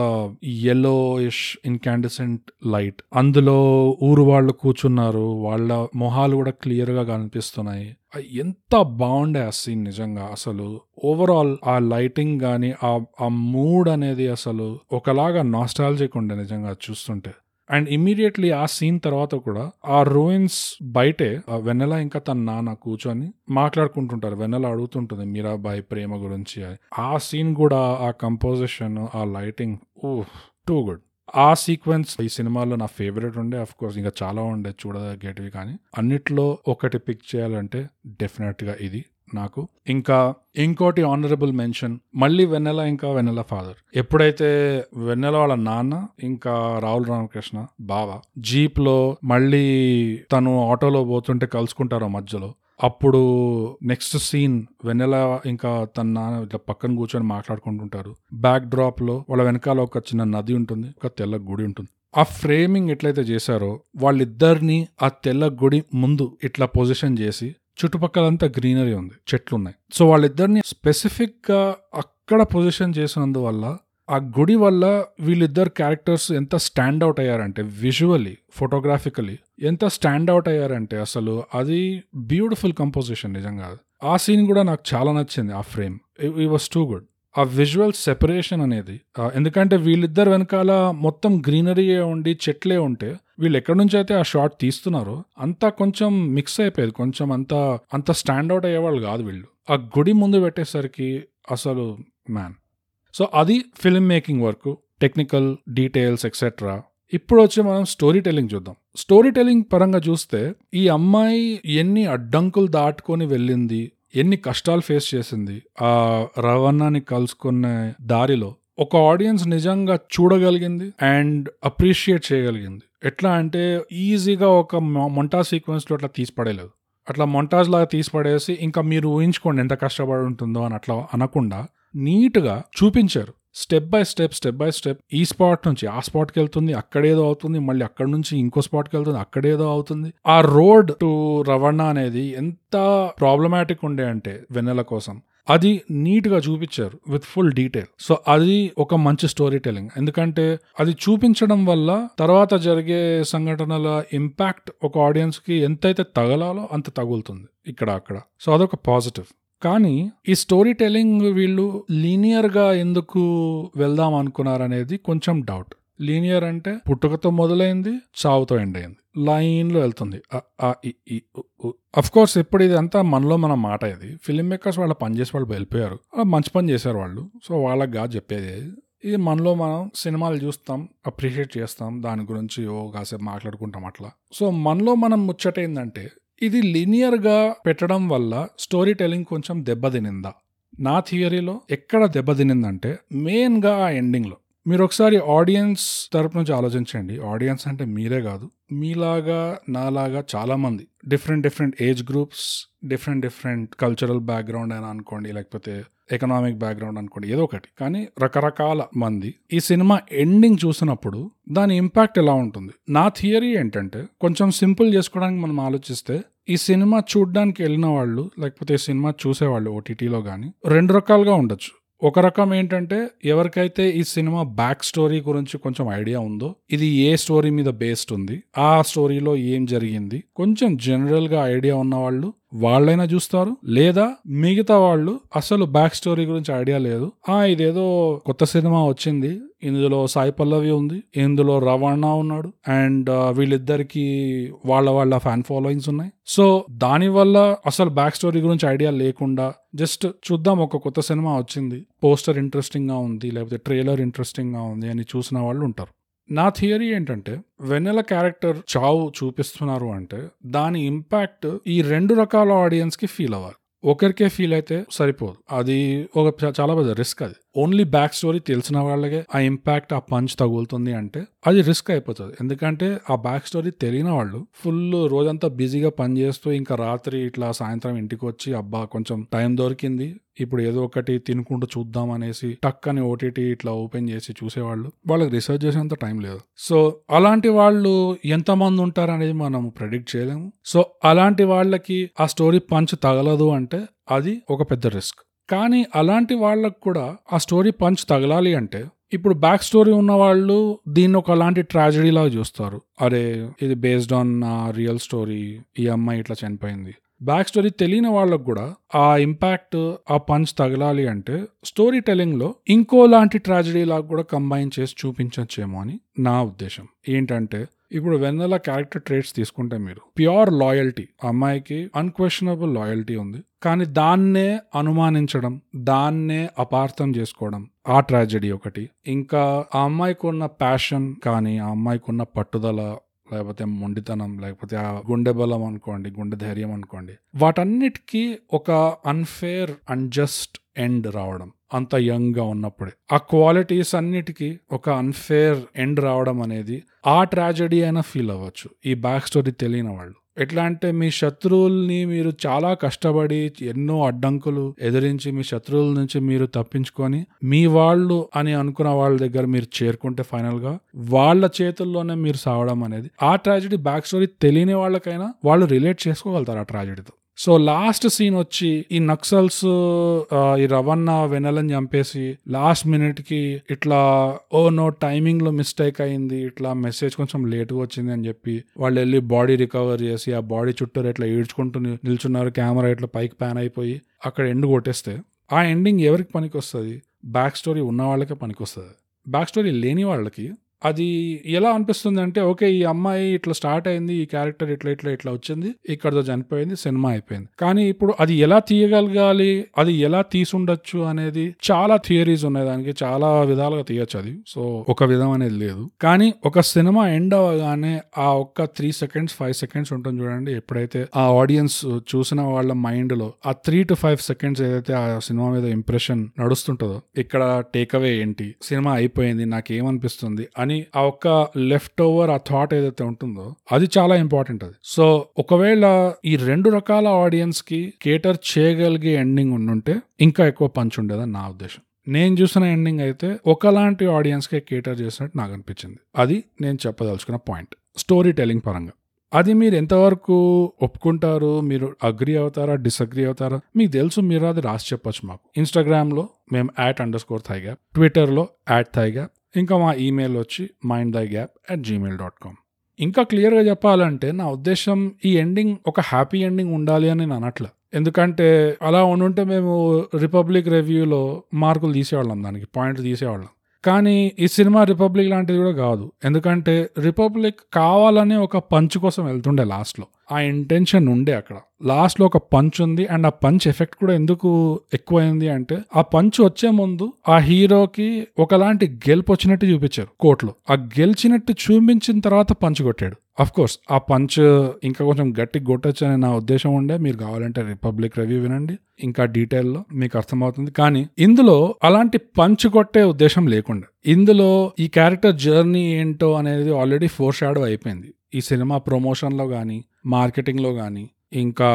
ఎల్లో ఇష్ ఇన్కాండిసెంట్ లైట్ అందులో ఊరు వాళ్ళు కూర్చున్నారు వాళ్ళ మొహాలు కూడా క్లియర్గా కనిపిస్తున్నాయి. ఎంత బాగుండే ఆ సీన్ నిజంగా అసలు. ఓవరాల్ ఆ లైటింగ్ గాని ఆ మూడ్ అనేది అసలు ఒకలాగా నాస్టాలజిక్ ఉండే నిజంగా చూస్తుంటే. అండ్ ఇమీడియట్లీ ఆ సీన్ తర్వాత కూడా ఆ రూయిన్స్ బయటే వెన్నెల ఇంకా తన నాన్న కూర్చొని మాట్లాడుకుంటుంటారు. వెన్నెల అడుగుతుంటుంది మీరాబాయి ప్రేమ గురించి. ఆ సీన్ కూడా ఆ కంపోజిషన్ ఆ లైటింగ్ ఓ టూ గుడ్ ఆ సీక్వెన్స్ ఈ సినిమాలో నా ఫేవరెట్ ఉండే అఫ్ కోర్స్ ఇంకా చాలా ఉండే చూడదగ్గేటివి కానీ. అన్నిట్లో ఒకటి పిక్ చేయాలంటే డెఫినెట్గా ఇది నాకు. ఇంకా ఇంకోటి ఆనరబుల్ మెన్షన్ మళ్ళీ వెన్నెల ఇంకా వెన్నెల ఫాదర్ ఎప్పుడైతే వెన్నెల వాళ్ళ నాన్న ఇంకా రాహుల్ రామకృష్ణ బావ జీప్లో మళ్ళీ తను ఆటోలో పోతుంటే కలుసుకుంటారో మధ్యలో అప్పుడు నెక్స్ట్ సీన్ వెన్నెల ఇంకా తన నాన్న ఇట్లా పక్కన కూర్చొని మాట్లాడుకుంటుంటారు. బ్యాక్ డ్రాప్లో వాళ్ళ వెనకాల ఒక చిన్న నది ఉంటుంది ఒక తెల్ల గుడి ఉంటుంది. ఆ ఫ్రేమింగ్ ఎట్లయితే చేశారో వాళ్ళిద్దరిని ఆ తెల్ల గుడి ముందు ఇట్లా పొజిషన్ చేసి చుట్టుపక్కలంతా గ్రీనరీ ఉంది చెట్లు ఉన్నాయి సో వాళ్ళిద్దరిని స్పెసిఫిక్గా అక్కడ పొజిషన్ చేసినందువల్ల ఆ గుడి వల్ల వీళ్ళిద్దరు క్యారెక్టర్స్ ఎంత స్టాండ్ అవుట్ అయ్యారంటే విజువలీ ఫోటోగ్రాఫికలీ ఎంత స్టాండ్ అవుట్ అయ్యారంటే అసలు అది బ్యూటిఫుల్ కంపోజిషన్ నిజంగా. ఆ సీన్ కూడా నాకు చాలా నచ్చింది ఆ ఫ్రేమ్. ఈ వాస్ టూ గుడ్ ఆ విజువల్ సెపరేషన్ అనేది ఎందుకంటే వీళ్ళిద్దరు వెనకాల మొత్తం గ్రీనరీ ఉండి చెట్లే ఉంటే వీళ్ళు ఎక్కడి నుంచి అయితే ఆ షార్ట్ తీస్తున్నారో అంతా కొంచెం మిక్స్ అయిపోయేది. కొంచెం అంత అంత స్టాండ్ అవుట్ అయ్యేవాళ్ళు కాదు వీళ్ళు. ఆ గుడి ముందు పెట్టేసరికి అసలు మ్యాన్ సో అది filmmaking work technical details etcetera ఇప్పుడు వచ్చి మనం స్టోరీ టెల్లింగ్ చూద్దాం. స్టోరీ టెల్లింగ్ పరంగా చూస్తే ఈ అమ్మాయి ఎన్ని అడ్డంకులు దాటుకొని వెళ్ళింది ఎన్ని కష్టాలు ఫేస్ చేసింది ఆ రవాణాని కలుసుకునే దారిలో ఒక ఆడియన్స్ నిజంగా చూడగలిగింది అండ్ అప్రిషియేట్ చేయగలిగింది. ఎట్లా అంటే ఈజీగా ఒక మొంటా సీక్వెన్స్లో అట్లా తీసిపడేలేదు. అట్లా మొంటాజ్ లాగా తీసిపడేసి ఇంకా మీరు ఊహించుకోండి ఎంత కష్టపడి ఉంటుందో అని అట్లా అనకుండా నీట్గా చూపించారు. Step by step step by step ఈ స్పాట్ నుంచి ఆ స్పాట్కి వెళ్తుంది అక్కడేదో అవుతుంది మళ్ళీ అక్కడ నుంచి ఇంకో స్పాట్కి వెళ్తుంది అక్కడేదో అవుతుంది. ఆ రోడ్ టు రవాణా అనేది ఎంత ప్రాబ్లమాటిక్ ఉండే అంటే వెన్నెల కోసం. అది నీట్గా చూపించారు విత్ ఫుల్ డీటెయిల్ సో అది ఒక మంచి స్టోరీ టెలింగ్ ఎందుకంటే అది చూపించడం వల్ల తర్వాత జరిగే సంఘటనల ఇంపాక్ట్ ఒక ఆడియన్స్కి ఎంతైతే తగలాలో అంత తగులుతుంది ఇక్కడ అక్కడ. సో అదొక పాజిటివ్ కానీ ఈ స్టోరీ టెల్లింగ్ వీళ్ళు లీనియర్గా ఎందుకు వెళ్దాం అనుకున్నారనేది కొంచెం డౌట్ లీనియర్ అంటే పుట్టుకతో మొదలైంది చావుతో ఎండ్ అయింది. లైన్లో వెళ్తుంది. అఫ్ కోర్స్ ఇప్పుడు ఇది అంతా మనలో మన మాట ఇది. ఫిలిం మేకర్స్ వాళ్ళ పని చేసి వాళ్ళు వెళ్ళిపోయారు. అలా మంచి పని చేశారు వాళ్ళు. సో వాళ్ళకి కాదు చెప్పేది. ఇది మనలో మనం సినిమాలు చూస్తాం అప్రిషియేట్ చేస్తాం. దాని గురించి ఓ కాసేపు మాట్లాడుకుంటాం అట్లా. సో మనలో మనం ముచ్చట ఏంటంటే ఇది లీనియర్గా పెట్టడం వల్ల స్టోరీ టెలింగ్ కొంచెం దెబ్బతినిందా? నా థియరీలో ఎక్కడ దెబ్బతినిందంటే మెయిన్గా ఆ ఎండింగ్లో. మీరు ఒకసారి ఆడియన్స్ తరపు నుంచి ఆలోచించండి. ఆడియన్స్ అంటే మీరే కాదు మీలాగా నాలాగా చాలామంది. Different different age groups different different cultural background అని అనుకోండి లేకపోతే ఎకనామిక్ బ్యాక్గ్రౌండ్ అనుకోండి ఏదో ఒకటి. కానీ రకరకాల మంది ఈ సినిమా ఎండింగ్ చూసినప్పుడు దాని ఇంపాక్ట్ ఎలా ఉంటుంది? నా థియరీ ఏంటంటే కొంచెం సింపుల్ చేసుకోవడానికి మనం ఆలోచిస్తే ఈ సినిమా చూడడానికి వెళ్ళిన వాళ్ళు లేకపోతే ఈ సినిమా చూసేవాళ్ళు ఓటీటీలో కానీ రెండు రకాలుగా ఉండొచ్చు. ఒక రకం ఏంటంటే ఎవరికైతే ఈ సినిమా బ్యాక్ స్టోరీ గురించి కొంచెం ఐడియా ఉందో ఇది ఏ స్టోరీ మీద బేస్డ్ ఉంది ఆ స్టోరీలో ఏం జరిగింది కొంచెం జనరల్గా ఐడియా ఉన్న వాళ్ళు వాళ్ళైనా చూస్తారు? లేదా మిగతా వాళ్ళు అసలు బ్యాక్ స్టోరీ గురించి ఐడియా లేదు. ఆ ఇదేదో కొత్త సినిమా వచ్చింది. ఇందులో సాయి పల్లవి ఉంది. ఇందులో రవాణా ఉన్నాడు. అండ్ వీళ్ళిద్దరికి వాళ్ళ వాళ్ళ ఫ్యాన్ ఫాలోయింగ్స్ ఉన్నాయి. సో దానివల్ల అసలు బ్యాక్ స్టోరీ గురించి ఐడియా లేకుండా జస్ట్ చూద్దాం ఒక కొత్త సినిమా వచ్చింది. పోస్టర్ ఇంట్రెస్టింగ్గా ఉంది. లేకపోతే ట్రైలర్ ఇంట్రెస్టింగ్గా ఉంది అని చూసిన వాళ్ళు ఉంటారు. నా థియరీ ఏంటంటే వెన్నెల క్యారెక్టర్ చావు చూపిస్తున్నారు అంటే దాని ఇంపాక్ట్ ఈ రెండు రకాల ఆడియన్స్కి ఫీల్ అవ్వాలి. ఒకరికే ఫీల్ అయితే సరిపోదు. అది ఒక చాలా పెద్ద రిస్క్ అది. ఓన్లీ బ్యాక్ స్టోరీ తెలిసిన వాళ్ళకే ఆ ఇంపాక్ట్ ఆ పంచ్ తగులుతుంది అంటే అది రిస్క్ అయిపోతుంది. ఎందుకంటే ఆ బ్యాక్ స్టోరీ తెలియని వాళ్ళు ఫుల్ రోజంతా బిజీగా పనిచేస్తూ ఇంకా రాత్రి ఇట్లా సాయంత్రం ఇంటికి వచ్చి అబ్బా కొంచెం టైం దొరికింది ఇప్పుడు ఏదో ఒకటి తినుకుంటూ చూద్దాం అనేసి టక్ అని ఓటీటీ ఇట్లా ఓపెన్ చేసి చూసేవాళ్ళు. వాళ్ళకి రీసెర్చ్ చేసేంత టైం లేదు. సో అలాంటి వాళ్ళు ఎంతమంది ఉంటారు అనేది మనం ప్రెడిక్ట్ చేయలేము. సో అలాంటి వాళ్ళకి ఆ స్టోరీ పంచ్ తగలదు అంటే అది ఒక పెద్ద రిస్క్. కానీ అలాంటి వాళ్ళకు కూడా ఆ స్టోరీ పంచ్ తగలాలి అంటే ఇప్పుడు బ్యాక్ స్టోరీ ఉన్న వాళ్ళు దీన్ని ఒక అలాంటి ట్రాజడీ లాగా చూస్తారు. అరే ఇది బేస్డ్ ఆన్ రియల్ స్టోరీ ఈ అమ్మాయి ఇట్లా చనిపోయింది. బ్యాక్ స్టోరీ తెలియని వాళ్ళకు కూడా ఆ ఇంపాక్ట్ ఆ పంచ్ తగలాలి అంటే స్టోరీ టెలింగ్లో ఇంకో లాంటి ట్రాజడీ లాగా కూడా కంబైన్ చేసి చూపించచ్చేమో అని నా ఉద్దేశం. ఏంటంటే ఇప్పుడు వెన్నెల క్యారెక్టర్ ట్రేట్స్ తీసుకుంటే మీరు. ప్యూర్ లాయల్టీ అమ్మాయికి అన్క్వశ్చనబుల్ లాయల్టీ ఉంది. కానీ దాన్నే అనుమానించడం దాన్నే అపార్థం చేసుకోవడం ఆ ట్రాజెడీ ఒకటి. ఇంకా ఆ అమ్మాయికి ఉన్న ప్యాషన్ కానీ ఆ అమ్మాయికి ఉన్న పట్టుదల లేకపోతే మొండితనం లేకపోతే ఆ గుండె బలం అనుకోండి గుండె ధైర్యం అనుకోండి వాటన్నిటికీ ఒక అన్ఫేర్ అన్జస్ట్ ఎండ్ రావడం అంత యంగ్గా ఉన్నప్పుడే. ఆ క్వాలిటీస్ అన్నిటికీ ఒక అన్ఫేర్ ఎండ్ రావడం అనేది ఆ ట్రాజడీ అయినా ఫీల్ అవ్వచ్చు. ఈ బ్యాక్ స్టోరీ తెలియని వాళ్ళు. ఎట్లా అంటే మీ శత్రువుల్ని మీరు చాలా కష్టపడి ఎన్నో అడ్డంకులు ఎదిరించి మీ శత్రువుల నుంచి మీరు తప్పించుకొని మీ వాళ్ళు అని అనుకున్న వాళ్ళ దగ్గర మీరు చేరుకుంటే ఫైనల్గా వాళ్ళ చేతుల్లోనే మీరు సావడం అనేది ఆ ట్రాజడీ బ్యాక్ స్టోరీ తెలియని వాళ్ళకైనా వాళ్ళు రిలేట్ చేసుకోగలుగుతారు ఆ ట్రాజడీతో. సో లాస్ట్ సీన్ వచ్చి ఈ నక్సల్స్ ఈ రవణ వెనలని చంపేసి లాస్ట్ మినిట్కి ఇట్లా ఓ నో టైమింగ్లో మిస్టేక్ అయింది ఇట్లా మెసేజ్ కొంచెం లేట్గా వచ్చింది అని చెప్పి వాళ్ళు వెళ్ళి బాడీ రికవర్ చేసి ఆ బాడీ చుట్టూ ఇట్లా ఈడ్చుకుంటూ నిల్చున్నారు కెమెరా ఇట్లా పైకి ప్యాన్ అయిపోయి అక్కడ ఎండ్ కొట్టేస్తే ఆ ఎండింగ్ ఎవరికి పనికి వస్తుంది బ్యాక్ స్టోరీ ఉన్న వాళ్ళకే పనికి వస్తుంది బ్యాక్ స్టోరీ లేని వాళ్ళకి అది ఎలా అనిపిస్తుంది అంటే ఓకే ఈ అమ్మాయి ఇట్లా స్టార్ట్ అయింది ఈ క్యారెక్టర్ ఇట్లా ఇట్లా ఇట్లా వచ్చింది ఇక్కడతో చనిపోయింది సినిమా అయిపోయింది. కానీ ఇప్పుడు అది ఎలా తీయగలగాలి అది ఎలా తీసుండొచ్చు అనేది చాలా థియరీస్ ఉన్నాయి దానికి చాలా విధాలుగా తీయచ్చు అది. సో ఒక విధం అనేది లేదు. కానీ ఒక సినిమా ఎండ్ అవ్వగానే ఆ ఒక్క త్రీ సెకండ్స్ ఫైవ్ సెకండ్స్ ఉంటుంది చూడండి ఎప్పుడైతే ఆ ఆడియన్స్ చూసిన వాళ్ళ మైండ్లో ఆ త్రీ టు ఫైవ్ సెకండ్స్ ఏదైతే ఆ సినిమా మీద ఇంప్రెషన్ నడుస్తుంటుందో ఇక్కడ టేక్ అవే ఏంటి సినిమా అయిపోయింది నాకేమనిపిస్తుంది కానీ ఆ ఒక్క లెఫ్ట్ ఓవర్ ఆ థాట్ ఏదైతే ఉంటుందో అది చాలా ఇంపార్టెంట్ అది. సో ఒకవేళ ఈ రెండు రకాల ఆడియన్స్కి కేటర్ చేయగలిగే ఎండింగ్ ఉండుంటే ఇంకా ఎక్కువ పంచ్ ఉండేదని నా ఉద్దేశం. నేను చూసిన ఎండింగ్ అయితే ఒకలాంటి ఆడియన్స్కే కేటర్ చేసినట్టు నాకు అనిపించింది. అది నేను చెప్పదలుచుకున్న పాయింట్ స్టోరీ టెలింగ్ పరంగా. అది మీరు ఎంతవరకు ఒప్పుకుంటారు? మీరు అగ్రి అవుతారా? డిసగ్రీ అవుతారా? మీకు తెలుసు మీరు అది రాసి చెప్పొచ్చు మాకు. ఇన్స్టాగ్రామ్లో మేము at underscore the gap ట్విట్టర్లో యాట్ థైగా ఇంకా మా ఈమెయిల్ వచ్చి mind the gap at Gmail dot com ఇంకా క్లియర్గా చెప్పాలంటే నా ఉద్దేశం ఈ ఎండింగ్ ఒక హ్యాపీ ఎండింగ్ ఉండాలి అని నేను అనట్లే. ఎందుకంటే అలా ఉండుంటే మేము రిపబ్లిక్ రివ్యూలో మార్కులు తీసేవాళ్ళం దానికి పాయింట్ తీసేవాళ్ళం. కానీ ఈ సినిమా రిపబ్లిక్ లాంటిది కూడా కాదు. ఎందుకంటే రిపబ్లిక్ కావాలనే ఒక పంచ్ కోసం వెళ్తుండే లాస్ట్లో. ఆ ఇంటెన్షన్ ఉండే అక్కడ. లాస్ట్లో ఒక పంచ్ ఉంది అండ్ ఆ పంచ్ ఎఫెక్ట్ కూడా ఎందుకు ఎక్కువైంది అంటే ఆ పంచ్ వచ్చే ముందు ఆ హీరోకి ఒకలాంటి గెలుపు వచ్చినట్టు చూపించారు కోర్టులో. ఆ గెలిచినట్టు చూపించిన తర్వాత పంచ్ కొట్టాడు. అఫ్ కోర్స్ ఆ పంచ్ ఇంకా కొంచెం గట్టి కొట్టచ్చు అనే నా ఉద్దేశం ఉండే. మీరు కావాలంటే రిపబ్లిక్ రివ్యూ వినండి. ఇంకా డీటెయిల్లో మీకు అర్థమవుతుంది. కానీ ఇందులో అలాంటి పంచ్ కొట్టే ఉద్దేశం లేకుండా ఇందులో ఈ క్యారెక్టర్ జర్నీ ఏంటో అనేది ఆల్రెడీ ఫోర్ షాడో అయిపోయింది. ఈ సినిమా ప్రమోషన్లో కానీ మార్కెటింగ్లో కానీ ఇంకా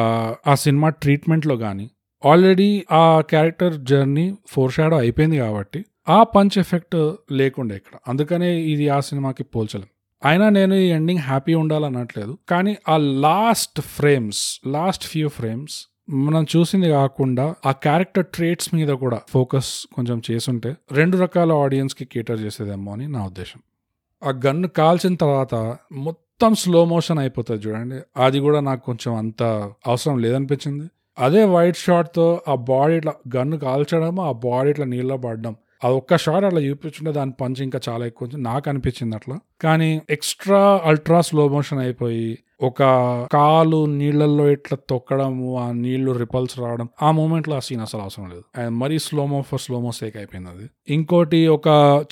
ఆ సినిమా ట్రీట్మెంట్లో కానీ ఆల్రెడీ ఆ క్యారెక్టర్ జర్నీ ఫోర్ షాడో అయిపోయింది కాబట్టి ఆ పంచ్ ఎఫెక్ట్ లేకుండే ఇక్కడ. అందుకనే ఇది ఆ సినిమాకి పోల్చలేం. అయినా నేను ఈ ఎండింగ్ హ్యాపీ ఉండాలనట్లేదు. కానీ ఆ last frames last few frames మనం చూసింది కాకుండా ఆ క్యారెక్టర్ ట్రేట్స్ మీద కూడా ఫోకస్ కొంచెం చేసుంటే రెండు రకాల ఆడియన్స్కి కేటర్ చేసేదేమో అని నా ఉద్దేశం. ఆ గన్ను కాల్చిన తర్వాత మొత్తం స్లో మోషన్ అయిపోతుంది చూడండి. అది కూడా నాకు కొంచెం అంత అవసరం లేదనిపించింది. అదే వైట్ షాట్తో ఆ బాడీ ఇట్లా గన్ను కాల్చడం ఆ బాడీ ఇట్లా నీళ్ళలో పడడం. ఆ ఒక్క షాట్ అట్లా చూపించుంటే దాని పంచ్ ఇంకా చాలా ఎక్కువ ఉంది. నాకు అనిపించింది అట్లా. కానీ ఎక్స్ట్రా అల్ట్రా స్లో మోషన్ అయిపోయి ఒక కాలు నీళ్ళల్లో ఇట్లా తొక్కడము ఆ నీళ్ళు రిపల్స్ రావడం ఆ మూమెంట్లో ఆ సీన్ అసలు అవసరం లేదు. అండ్ మరీ స్లోమో ఫర్ స్లోమో సేక్ అయిపోయింది అది. ఇంకోటి ఒక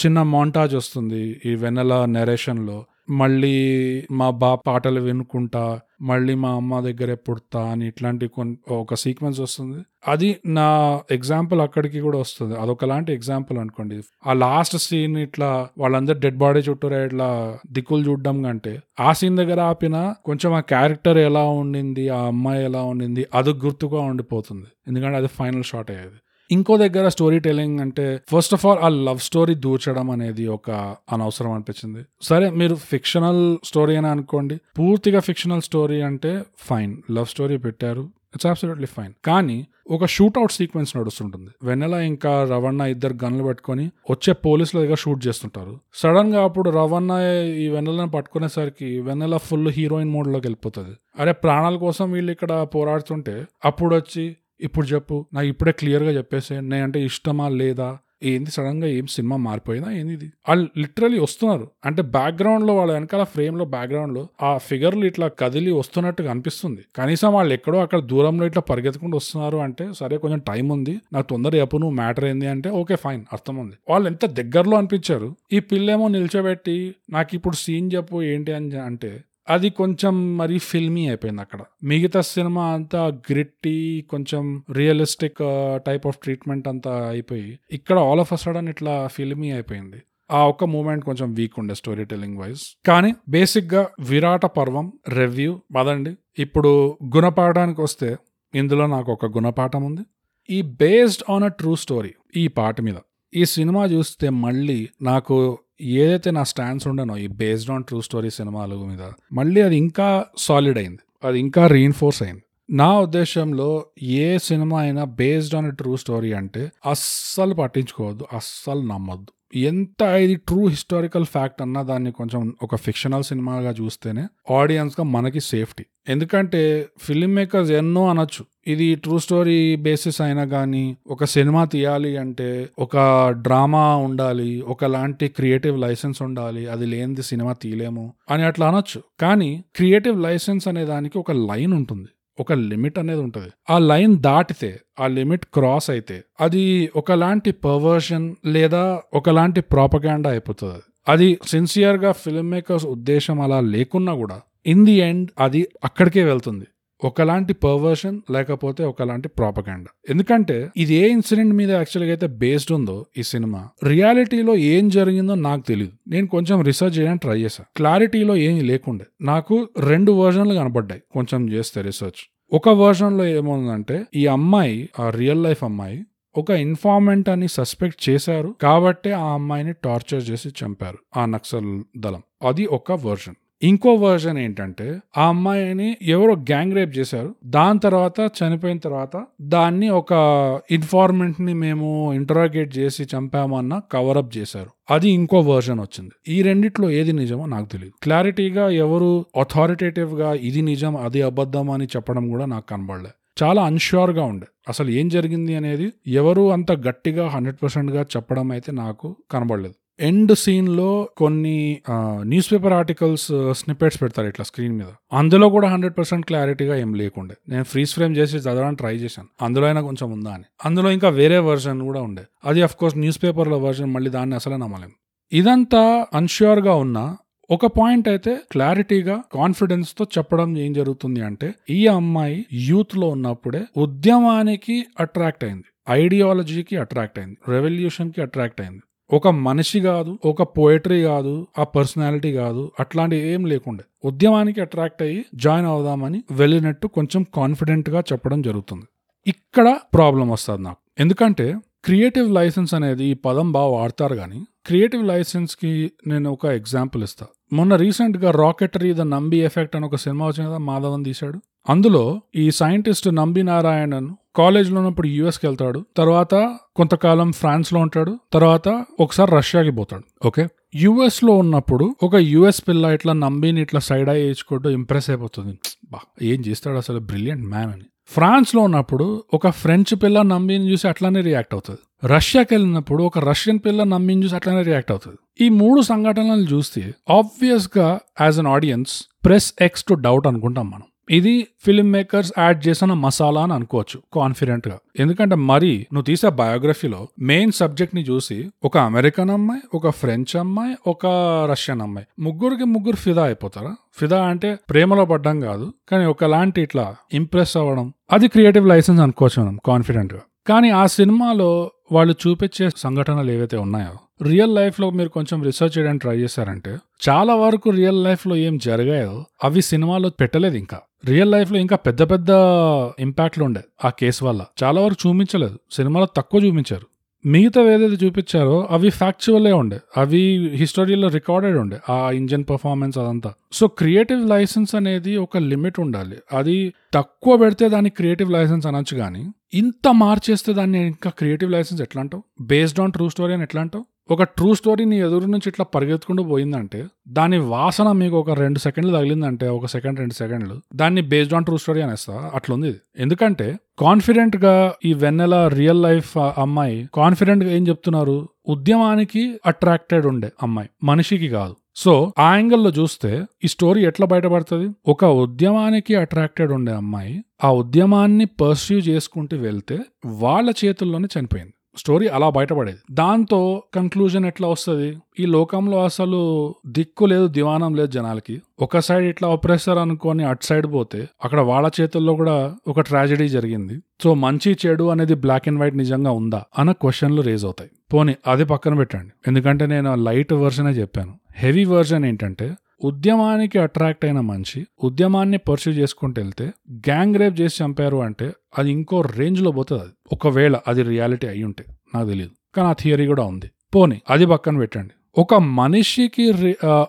చిన్న మాంటాజ్ వస్తుంది ఈ వెన్నెల నెరేషన్లో. మళ్ళీ మా బా పాటలు వినుకుంటా మళ్ళీ మా అమ్మ దగ్గరే పుడతా అని ఇట్లాంటి కొన్ని ఒక సీక్వెన్స్ వస్తుంది. అది నా ఎగ్జాంపుల్ అక్కడికి కూడా వస్తుంది. అదొకలాంటి ఎగ్జాంపుల్ అనుకోండి. ఆ లాస్ట్ సీన్ ఇట్లా వాళ్ళందరూ డెడ్ బాడీ చుట్టూరా ఇట్లా దిక్కులు చూడడం కంటే ఆ సీన్ దగ్గర ఆపిన కొంచెం ఆ క్యారెక్టర్ ఎలా ఉండింది ఆ అమ్మాయి ఎలా ఉండింది అది గుర్తుగా ఉండిపోతుంది. ఎందుకంటే అది ఫైనల్ షాట్ అయ్యేది. ఇంకో దగ్గర స్టోరీ టెలింగ్ అంటే ఫస్ట్ ఆఫ్ ఆల్ ఆ లవ్ స్టోరీ దూర్చడం అనేది ఒక అనవసరం అనిపించింది. సరే మీరు ఫిక్షనల్ స్టోరీ అని అనుకోండి పూర్తిగా ఫిక్షనల్ స్టోరీ అంటే ఫైన్ లవ్ స్టోరీ పెట్టారు ఇట్స్ అబ్సల్యూట్లీ ఫైన్ కానీ ఒక షూట్అవుట్ సీక్వెన్స్ నడుస్తుంటుంది. వెన్నెల ఇంకా రవణ ఇద్దరు గన్లు పెట్టుకొని వచ్చే పోలీసుల దగ్గర షూట్ చేస్తుంటారు. సడన్గా అప్పుడు రవణ ఈ వెన్నెలను పట్టుకునేసరికి వెన్నెల ఫుల్ హీరోయిన్ మోడ్లోకి వెళ్ళిపోతుంది. అరే ప్రాణాల కోసం వీళ్ళు ఇక్కడ పోరాడుతుంటే అప్పుడు వచ్చి ఇప్పుడు చెప్పు. నాకు ఇప్పుడే క్లియర్గా చెప్పేసే నేనంటే ఇష్టమా లేదా? ఏంది సడన్గా ఏం సినిమా మారిపోయిందా? ఏంది ఇది? వాళ్ళు లిటరలీ వస్తున్నారు. అంటే బ్యాక్గ్రౌండ్లో వాళ్ళ వెనకాల ఫ్రేమ్లో బ్యాక్గ్రౌండ్లో ఆ ఫిగర్లు ఇట్లా కదిలి వస్తున్నట్టుగా అనిపిస్తుంది. కనీసం వాళ్ళు ఎక్కడో అక్కడ దూరంలో ఇట్లా పరిగెత్తుకుంటూ వస్తున్నారు అంటే సరే కొంచెం టైం ఉంది. నాకు తొందర చెప్పు నువ్వు మ్యాటర్ ఏంది అంటే ఓకే ఫైన్ అర్థం ఉంది వాళ్ళు ఎంత దగ్గరలో అనిపించారు? ఈ పిల్లేమో నిల్చోబెట్టి నాకు ఇప్పుడు సీన్ చెప్పు ఏంటి అని అంటే అది కొంచెం మరి ఫిల్మీ అయిపోయింది అక్కడ. మిగతా సినిమా అంతా గ్రిట్టి కొంచెం రియలిస్టిక్ టైప్ ఆఫ్ ట్రీట్మెంట్ అంతా అయిపోయి ఇక్కడ ఆల్ ఆఫ్ అ సడన్ ఇట్లా ఫిల్మీ అయిపోయింది. ఆ ఒక్క మూమెంట్ కొంచెం వీక్ ఉండే స్టోరీ టెల్లింగ్ వైజ్. కానీ బేసిక్గా విరాట పర్వం రివ్యూ పదండి. ఇప్పుడు గుణపాఠానికి వస్తే ఇందులో నాకు ఒక గుణపాఠం ఉంది. ఈ based on a true story ఈ పాట మీద. ఈ సినిమా చూస్తే మళ్ళీ నాకు ఏదైతే నా స్టాండ్స్ ఉండనో ఈ బేస్డ్ ఆన్ ట్రూ స్టోరీ సినిమాల మీద మళ్ళీ అది ఇంకా సాలిడ్ అయింది. అది ఇంకా రీఇన్ఫోర్స్ అయింది. నా ఉద్దేశంలో ఏ సినిమా అయినా బేస్డ్ ఆన్ ట్రూ స్టోరీ అంటే అస్సలు పట్టించుకోవద్దు అస్సలు నమ్మొద్దు. ఎంత ఇది ట్రూ హిస్టారికల్ ఫ్యాక్ట్ అన్నా దాన్ని కొంచెం ఒక ఫిక్షనల్ సినిమాగా చూస్తేనే ఆడియన్స్గా మనకి సేఫ్టీ ఎందుకంటే ఫిల్మ్ మేకర్స్ ఎన్నో అనొచ్చు. ఇది ట్రూ స్టోరీ బేసిస్ అయినా కానీ ఒక సినిమా తీయాలి అంటే ఒక డ్రామా ఉండాలి ఒకలాంటి క్రియేటివ్ లైసెన్స్ ఉండాలి అది లేనిది సినిమా తీయలేము అని అట్లా అనొచ్చు. కానీ క్రియేటివ్ లైసెన్స్ అనే దానికి ఒక లైన్ ఉంటుంది ఒక లిమిట్ అనేది ఉంటుంది. ఆ లైన్ దాటితే ఆ లిమిట్ క్రాస్ అయితే అది ఒకలాంటి పర్వర్షన్ లేదా ఒకలాంటి ప్రాపగాండా అయిపోతుంది. అది. సిన్సియర్గా ఫిల్మ్ మేకర్స్ ఉద్దేశం అలా లేకున్నా కూడా ఇన్ ది ఎండ్ అది అక్కడికే వెళ్తుంది. ఒకలాంటి పర్వర్షన్ లేకపోతే ఒకలాంటి ప్రాపగాండా ఎందుకంటే ఇది ఏ ఇన్సిడెంట్ మీద యాక్చువల్గా అయితే బేస్డ్ ఉందో ఈ సినిమా రియాలిటీలో ఏం జరిగిందో నాకు తెలియదు నేను కొంచెం రీసెర్చ్ చేయడానికి ట్రై చేశాను క్లారిటీలో ఏమీ లేకుండే. నాకు రెండు వర్జన్లు కనబడ్డాయి కొంచెం చేస్తే రీసెర్చ్ ఒక వర్షన్లో ఏముందంటే ఈ అమ్మాయి ఆ రియల్ లైఫ్ అమ్మాయి ఒక ఇన్ఫార్మెంట్ అని సస్పెక్ట్ చేశారు కాబట్టే ఆ అమ్మాయిని టార్చర్ చేసి చంపారు ఆ నక్సల్ దళం. అది ఒక వర్షన్ ఇంకో వర్జన్ ఏంటంటే ఆ అమ్మాయిని ఎవరో గ్యాంగ్ రేప్ చేశారు. దాని తర్వాత చనిపోయిన తర్వాత దాన్ని ఒక ఇన్ఫార్మెంట్ని మేము ఇంటరాగేట్ చేసి చంపామన్న కవరప్ చేశారు. అది ఇంకో వర్జన్ వచ్చింది. ఈ రెండిట్లో ఏది నిజమో నాకు తెలియదు క్లారిటీగా ఎవరు అథారిటేటివ్గా ఇది నిజం అది అబద్ధం అని చెప్పడం కూడా నాకు కనబడలే. చాలా అన్ష్యూర్గా ఉండే. అసలు ఏం జరిగింది అనేది ఎవరు అంత గట్టిగా హండ్రెడ్ పర్సెంట్గా చెప్పడం అయితే నాకు కనబడలేదు. ఎండ్ సీన్లో కొన్ని న్యూస్ పేపర్ ఆర్టికల్స్ స్నిపెట్స్ పెడతారు ఇట్లా స్క్రీన్ మీద. అందులో కూడా హండ్రెడ్ పర్సెంట్ క్లారిటీగా ఏం లేకుండే. నేను ఫ్రీజ్ ఫ్రేమ్ చేసి చదవడానికి ట్రై చేశాను. అందులో అయినా కొంచెం ఉందా అని. అందులో ఇంకా వేరే వర్షన్ కూడా ఉండే. అది అఫ్ కోర్స్ న్యూస్ పేపర్లో వర్షన్ మళ్ళీ దాన్ని అసలే నమ్మలేం. ఇదంతా అన్ష్యూర్గా ఉన్నా ఒక పాయింట్ అయితే క్లారిటీగా కాన్ఫిడెన్స్తో చెప్పడం ఏం జరుగుతుంది అంటే ఈ అమ్మాయి యూత్లో ఉన్నప్పుడే ఉద్యమానికి అట్రాక్ట్ అయింది. ఐడియాలజీకి అట్రాక్ట్ అయింది. రెవల్యూషన్కి అట్రాక్ట్ అయింది. ఒక మనిషి కాదు ఒక పోయట్రీ కాదు ఆ పర్సనాలిటీ కాదు అట్లాంటి ఏం లేకుండే. ఉద్యమానికి అట్రాక్ట్ అయ్యి జాయిన్ అవుదామని వెళ్ళినట్టు కొంచెం కాన్ఫిడెంట్గా చెప్పడం జరుగుతుంది. ఇక్కడ ప్రాబ్లం వస్తుంది నాకు. ఎందుకంటే క్రియేటివ్ లైసెన్స్ అనేది ఈ పదం బాగా వాడతారు కానీ క్రియేటివ్ లైసెన్స్కి నేను ఒక ఎగ్జాంపుల్ ఇస్తా. మొన్న రీసెంట్గా రాకెటరీ ద నంబి ఎఫెక్ట్ అని ఒక సినిమా వచ్చిన కదా మాధవన్ తీశాడు. అందులో ఈ సైంటిస్ట్ నంబి నారాయణన్ కాలేజ్లో ఉన్నప్పుడు యుఎస్కి వెళ్తాడు తర్వాత కొంతకాలం ఫ్రాన్స్లో ఉంటాడు తర్వాత ఒకసారి రష్యాకి పోతాడు. ఓకే? యుఎస్లో ఉన్నప్పుడు ఒక యుఎస్ పిల్ల ఇట్లా నంబిని ఇట్లా సైడ్ అయ్యి వేసుకుంటూ ఇంప్రెస్ అయిపోతుంది. బా ఏం చేస్తాడు అసలు? బ్రిలియంట్ మ్యాన్ అని. ఫ్రాన్స్లో ఉన్నప్పుడు ఒక ఫ్రెంచ్ పిల్ల నమ్మిని చూసి అట్లానే రియాక్ట్ అవుతుంది. రష్యాకి వెళ్ళినప్పుడు ఒక రష్యన్ పిల్ల నమ్మిని చూసి అట్లానే రియాక్ట్ అవుతుంది. ఈ మూడు సంఘటనలు చూస్తే ఆబ్వియస్గా as an audience press X to doubt అనుకుంటాం మనం. ఇది ఫిల్మ్ మేకర్స్ యాడ్ చేసిన మసాలా అని అనుకోవచ్చు కాన్ఫిడెంట్గా. ఎందుకంటే మరి నువ్వు తీసే బయోగ్రఫీలో మెయిన్ సబ్జెక్ట్ని చూసి ఒక అమెరికన్ అమ్మాయి ఒక ఫ్రెంచ్ అమ్మాయి ఒక రష్యన్ అమ్మాయి ముగ్గురికి ముగ్గురు ఫిదా అయిపోతారా? ఫిదా అంటే ప్రేమలో పడ్డం కాదు కానీ ఒకలాంటి ఇట్లా ఇంప్రెస్ అవ్వడం అది క్రియేటివ్ లైసెన్స్ అనుకోవచ్చు మనం కాన్ఫిడెంట్గా. కానీ ఆ సినిమాలో వాళ్ళు చూపించే సంఘటనలు ఏవైతే ఉన్నాయో రియల్ లైఫ్లో మీరు కొంచెం రీసెర్చ్ చేయడానికి ట్రై చేశారంటే చాలా వరకు రియల్ లైఫ్లో ఏం జరిగాయో అవి సినిమాలో పెట్టలేదు ఇంకా. రియల్ లైఫ్లో ఇంకా పెద్ద పెద్ద ఇంపాక్ట్లు ఉండే ఆ కేసు వల్ల. చాలా వరకు చూపించలేదు. సినిమాలో తక్కువ చూపించారు. మిగతా ఏదైతే చూపించారో అవి ఫ్యాక్చువల్లే ఉండే. అవి హిస్టరీలో రికార్డెడ్ ఉండే ఆ ఇంజన్ పర్ఫార్మెన్స్ అదంతా. సో క్రియేటివ్ లైసెన్స్ అనేది ఒక లిమిట్ ఉండాలి. అది తక్కువ పెడితే దాన్ని క్రియేటివ్ లైసెన్స్ అనొచ్చు కానీ ఇంత మార్చేస్తే దాన్ని ఇంకా క్రియేటివ్ లైసెన్స్ ఎట్లా అంటావు? బేస్డ్ ఆన్ ట్రూ స్టోరీ అని ఎట్లా అంటావు? ఒక ట్రూ స్టోరీ నీ ఎదురు నుంచి ఇట్లా పరిగెత్తుకుంటూ పోయిందంటే దాని వాసన మీకు ఒక రెండు సెకండ్లు తగిలిందంటే ఒక సెకండ్ రెండు సెకండ్లు దాన్ని బేస్డ్ ఆన్ ట్రూ స్టోరీ అనేస్తా. అట్లుంది ఇది. ఎందుకంటే కాన్ఫిడెంట్గా ఈ వెన్నెల రియల్ లైఫ్ అమ్మాయి కాన్ఫిడెంట్గా ఏం చెప్తున్నారు? ఉద్యమానికి అట్రాక్టెడ్ ఉండే అమ్మాయి మనిషికి కాదు. సో ఆ యాంగిల్లో చూస్తే ఈ స్టోరీ ఎట్లా బయటపడుతుంది? ఒక ఉద్యమానికి అట్రాక్టెడ్ ఉండే అమ్మాయి ఆ ఉద్యమాన్ని పర్స్యూ చేసుకుంటూ వెళ్తే వాళ్ళ చేతుల్లోనే చనిపోయింది. స్టోరీ అలా బయటపడేది. దాంతో కన్క్లూజన్ ఎట్లా వస్తుంది? ఈ లోకంలో అసలు దిక్కు లేదు దివానం లేదు జనాలకి. ఒక సైడ్ ఇట్లా ఒప్రెసర్ అనుకొని అటు సైడ్ పోతే అక్కడ వాళ్ళ చేతుల్లో కూడా ఒక ట్రాజడీ జరిగింది. సో మంచి చెడు అనేది బ్లాక్ అండ్ వైట్ నిజంగా ఉందా? అన్న క్వశ్చన్లు రేజ్ అవుతాయి. పోనీ అది పక్కన పెట్టండి. ఎందుకంటే నేను లైట్ వర్షనే చెప్పాను. హెవీ వర్జన్ ఏంటంటే ఉద్యమానికి అట్రాక్ట్ అయిన మనిషి ఉద్యమాన్ని పర్సూ చేసుకుంటూ వెళ్తే గ్యాంగ్ రేప్ చేసి చంపారు అంటే అది ఇంకో రేంజ్లో పోతుంది అది. ఒకవేళ అది రియాలిటీ అయి ఉంటే నాకు తెలియదు కానీ ఆ థియరీ కూడా ఉంది. పోనీ అది పక్కన పెట్టండి. ఒక మనిషికి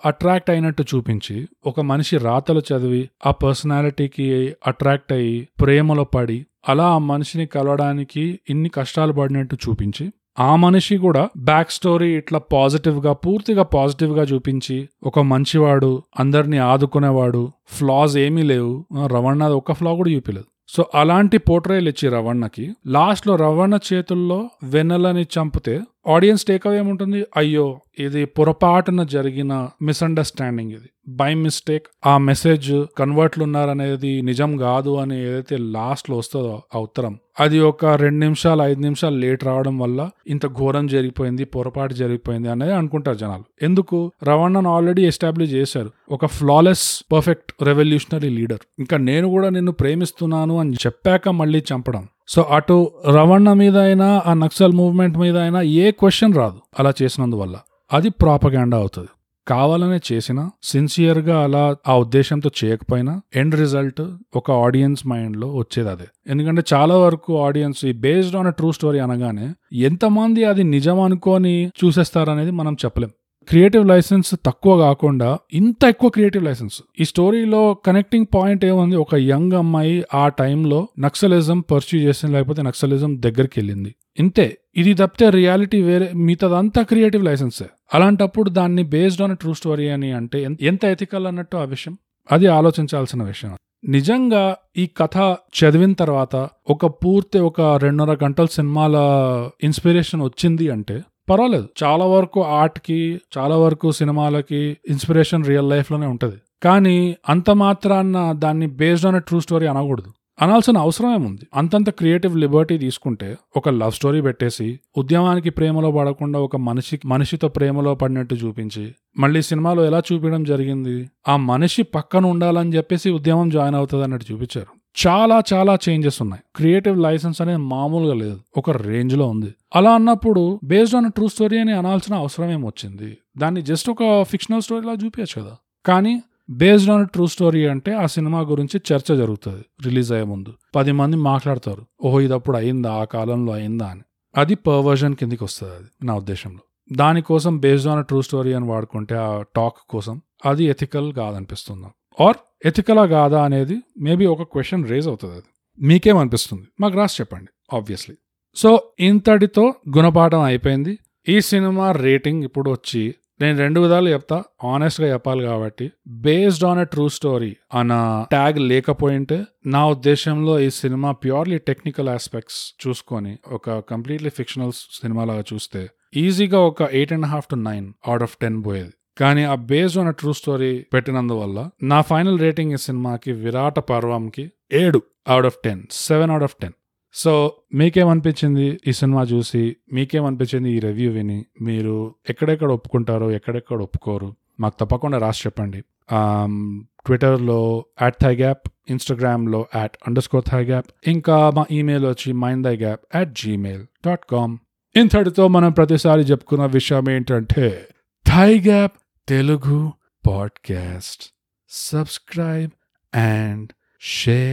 అట్రాక్ట్ అయినట్టు చూపించి ఒక మనిషి రాతలు చదివి ఆ పర్సనాలిటీకి అట్రాక్ట్ అయ్యి ప్రేమలో పడి అలా ఆ మనిషిని కలవడానికి ఇన్ని కష్టాలు పడినట్టు చూపించి ఆ మనిషి కూడా బ్యాక్ స్టోరీ ఇట్లా పాజిటివ్గా పూర్తిగా పాజిటివ్గా చూపించి ఒక మంచివాడు అందరిని ఆదుకునేవాడు ఫ్లాస్ ఏమీ లేవు. రవణ ఒక ఫ్లా కూడా చూపించలేదు సో అలాంటి పోర్ట్రేలు ఇచ్చి రవణకి లాస్ట్లో రవణ చేతుల్లో వెన్నెలని చంపితే ఆడియన్స్ టేక్ ఏముంటుంది? అయ్యో ఇది పొరపాటున జరిగిన మిస్అండర్స్టాండింగ్ ఇది. బై మిస్టేక్ ఆ మెసేజ్ కన్వర్ట్లు ఉన్నారనేది నిజం కాదు అని ఏదైతే లాస్ట్లో వస్తుందో ఆ ఉత్తరం. అది ఒక రెండు నిమిషాలు ఐదు నిమిషాలు లేట్ రావడం వల్ల ఇంత ఘోరం జరిగిపోయింది పొరపాటు జరిగిపోయింది అనేది అనుకుంటారు జనాలు. ఎందుకు? రవాణాను ఆల్రెడీ ఎస్టాబ్లిష్ చేశారు. ఒక ఫ్లాలెస్ పర్ఫెక్ట్ రెవల్యూషనరీ లీడర్ ఇంకా నేను కూడా నిన్ను ప్రేమిస్తున్నాను అని చెప్పాక మళ్ళీ చంపడం. సో అటు రవణ మీద అయినా ఆ నక్సల్ మూవ్మెంట్ మీద అయినా ఏ క్వశ్చన్ రాదు. అలా చేసినందువల్ల. అది ప్రాపగాండా అవుతుంది. కావాలనే చేసినా సిన్సియర్గా అలా ఆ ఉద్దేశంతో చేయకపోయినా ఎండ్ రిజల్ట్ ఒక ఆడియన్స్ మైండ్లో వచ్చేది అదే. ఎందుకంటే చాలా వరకు ఆడియన్స్ ఈ బేస్డ్ ఆన్ ట్రూ స్టోరీ అనగానే ఎంతమంది అది నిజం అనుకొని చూసేస్తారనేది మనం చెప్పలేం. క్రియేటివ్ లైసెన్స్ తక్కువ కాకుండా ఇంత ఎక్కువ క్రియేటివ్ లైసెన్స్. ఈ స్టోరీలో కనెక్టింగ్ పాయింట్ ఏముంది? ఒక యంగ్ అమ్మాయి ఆ టైంలో నక్సలిజం పర్సూ చేసింది లేకపోతే నక్సలిజం దగ్గరికి వెళ్ళింది. ఇంతే. ఇది తప్పితే రియాలిటీ వేరే మిగతాదంతా క్రియేటివ్ లైసెన్సే. అలాంటప్పుడు దాన్ని బేస్డ్ ఆన్ ట్రూ స్టోరీ అని అంటే ఎంత ఎథికల్ అన్నట్టు ఆ విషయం? అది ఆలోచించాల్సిన విషయం. నిజంగా ఈ కథ చదివిన తర్వాత ఒక పూర్తి ఒక రెండున్నర గంటల సినిమాల ఇన్స్పిరేషన్ వచ్చింది అంటే పర్వాలేదు. చాలా వరకు ఆర్ట్కి చాలా వరకు సినిమాలకి ఇన్స్పిరేషన్ రియల్ లైఫ్లోనే ఉంటుంది. కానీ అంత మాత్రాన్న దాన్ని బేస్డ్ ఆన్ ట్రూ స్టోరీ అనకూడదు. అనాల్సిన అవసరం ఏముంది అంతంత క్రియేటివ్ లిబర్టీ తీసుకుంటే ఒక లవ్ స్టోరీ పెట్టేసి ఉద్యమానికి ప్రేమలో పడకుండా ఒక మనిషి మనిషితో ప్రేమలో పడినట్టు చూపించి మళ్ళీ సినిమాలో ఎలా చూపించడం జరిగింది? ఆ మనిషి పక్కన ఉండాలని చెప్పేసి ఉద్యమం జాయిన్ అవుతుంది అన్నట్టు చూపించారు. చాలా చాలా చేంజెస్ ఉన్నాయి. క్రియేటివ్ లైసెన్స్ అనేది మామూలుగా లేదు. ఒక రేంజ్లో ఉంది. అలా అన్నప్పుడు బేస్డ్ ఆన్ ట్రూ స్టోరీ అని అనాల్సిన అవసరం ఏమొచ్చింది దాన్ని జస్ట్ ఒక ఫిక్షనల్ స్టోరీలా చూపించచ్చు కదా. కానీ బేస్డ్ ఆన్ ట్రూ స్టోరీ అంటే ఆ సినిమా గురించి చర్చ జరుగుతుంది రిలీజ్ అయ్యే ముందు. పది మంది మాట్లాడతారు. ఓహో ఇది అప్పుడు అయిందా? ఆ కాలంలో అయిందా? అని. అది పర్వర్జన్ కిందికి వస్తుంది అది నా ఉద్దేశంలో. దానికోసం బేస్డ్ ఆన్ ట్రూ స్టోరీ అని వాడుకుంటే ఆ టాక్ కోసం అది ఎథికల్ కాదనిపిస్తుంది. ఆర్ ఎథికలా కాదా అనేది మేబీ ఒక క్వశ్చన్ రేజ్ అవుతుంది అది. మీకేమనిపిస్తుంది మాకు రాసి చెప్పండి ఆబ్వియస్లీ సో ఇంతటితో గుణపాఠం అయిపోయింది. ఈ సినిమా రేటింగ్ ఇప్పుడు వచ్చి నేను రెండు విధాలు చెప్తా. ఆనెస్ట్గా చెప్పాలి కాబట్టి based on a true story అన్న ట్యాగ్ లేకపోయింటే నా ఉద్దేశంలో ఈ సినిమా ప్యూర్లీ టెక్నికల్ ఆస్పెక్ట్స్ చూసుకొని ఒక కంప్లీట్లీ ఫిక్షనల్ సినిమా లాగా చూస్తే ఈజీగా ఒక eight and half to nine out of ten పోయేది. కానీ ఆ బేస్డ్ ఆన్ ట్రూ స్టోరీ పెట్టినందువల్ల నా ఫైనల్ రేటింగ్ ఈ సినిమాకి విరాట పర్వంకి ఏడు out of ten seven out of ten so మీకేమనిపించింది ఈ సినిమా చూసి? మీకేమనిపించింది ఈ రివ్యూ విని? మీరు ఎక్కడెక్కడ ఒప్పుకుంటారో ఎక్కడెక్కడ ఒప్పుకోరు? మాకు తప్పకుండా రాసి చెప్పండి. ట్విట్టర్లో యాట్ థై గ్యాప్ ఇన్స్టాగ్రామ్లో at underscore thigh gap ఇంకా మా ఈమెయిల్ వచ్చి mind the gap at Gmail dot com ఇంతటితో మనం ప్రతిసారి చెప్పుకున్న విషయం ఏంటంటే the gap Telugu podcast subscribe and share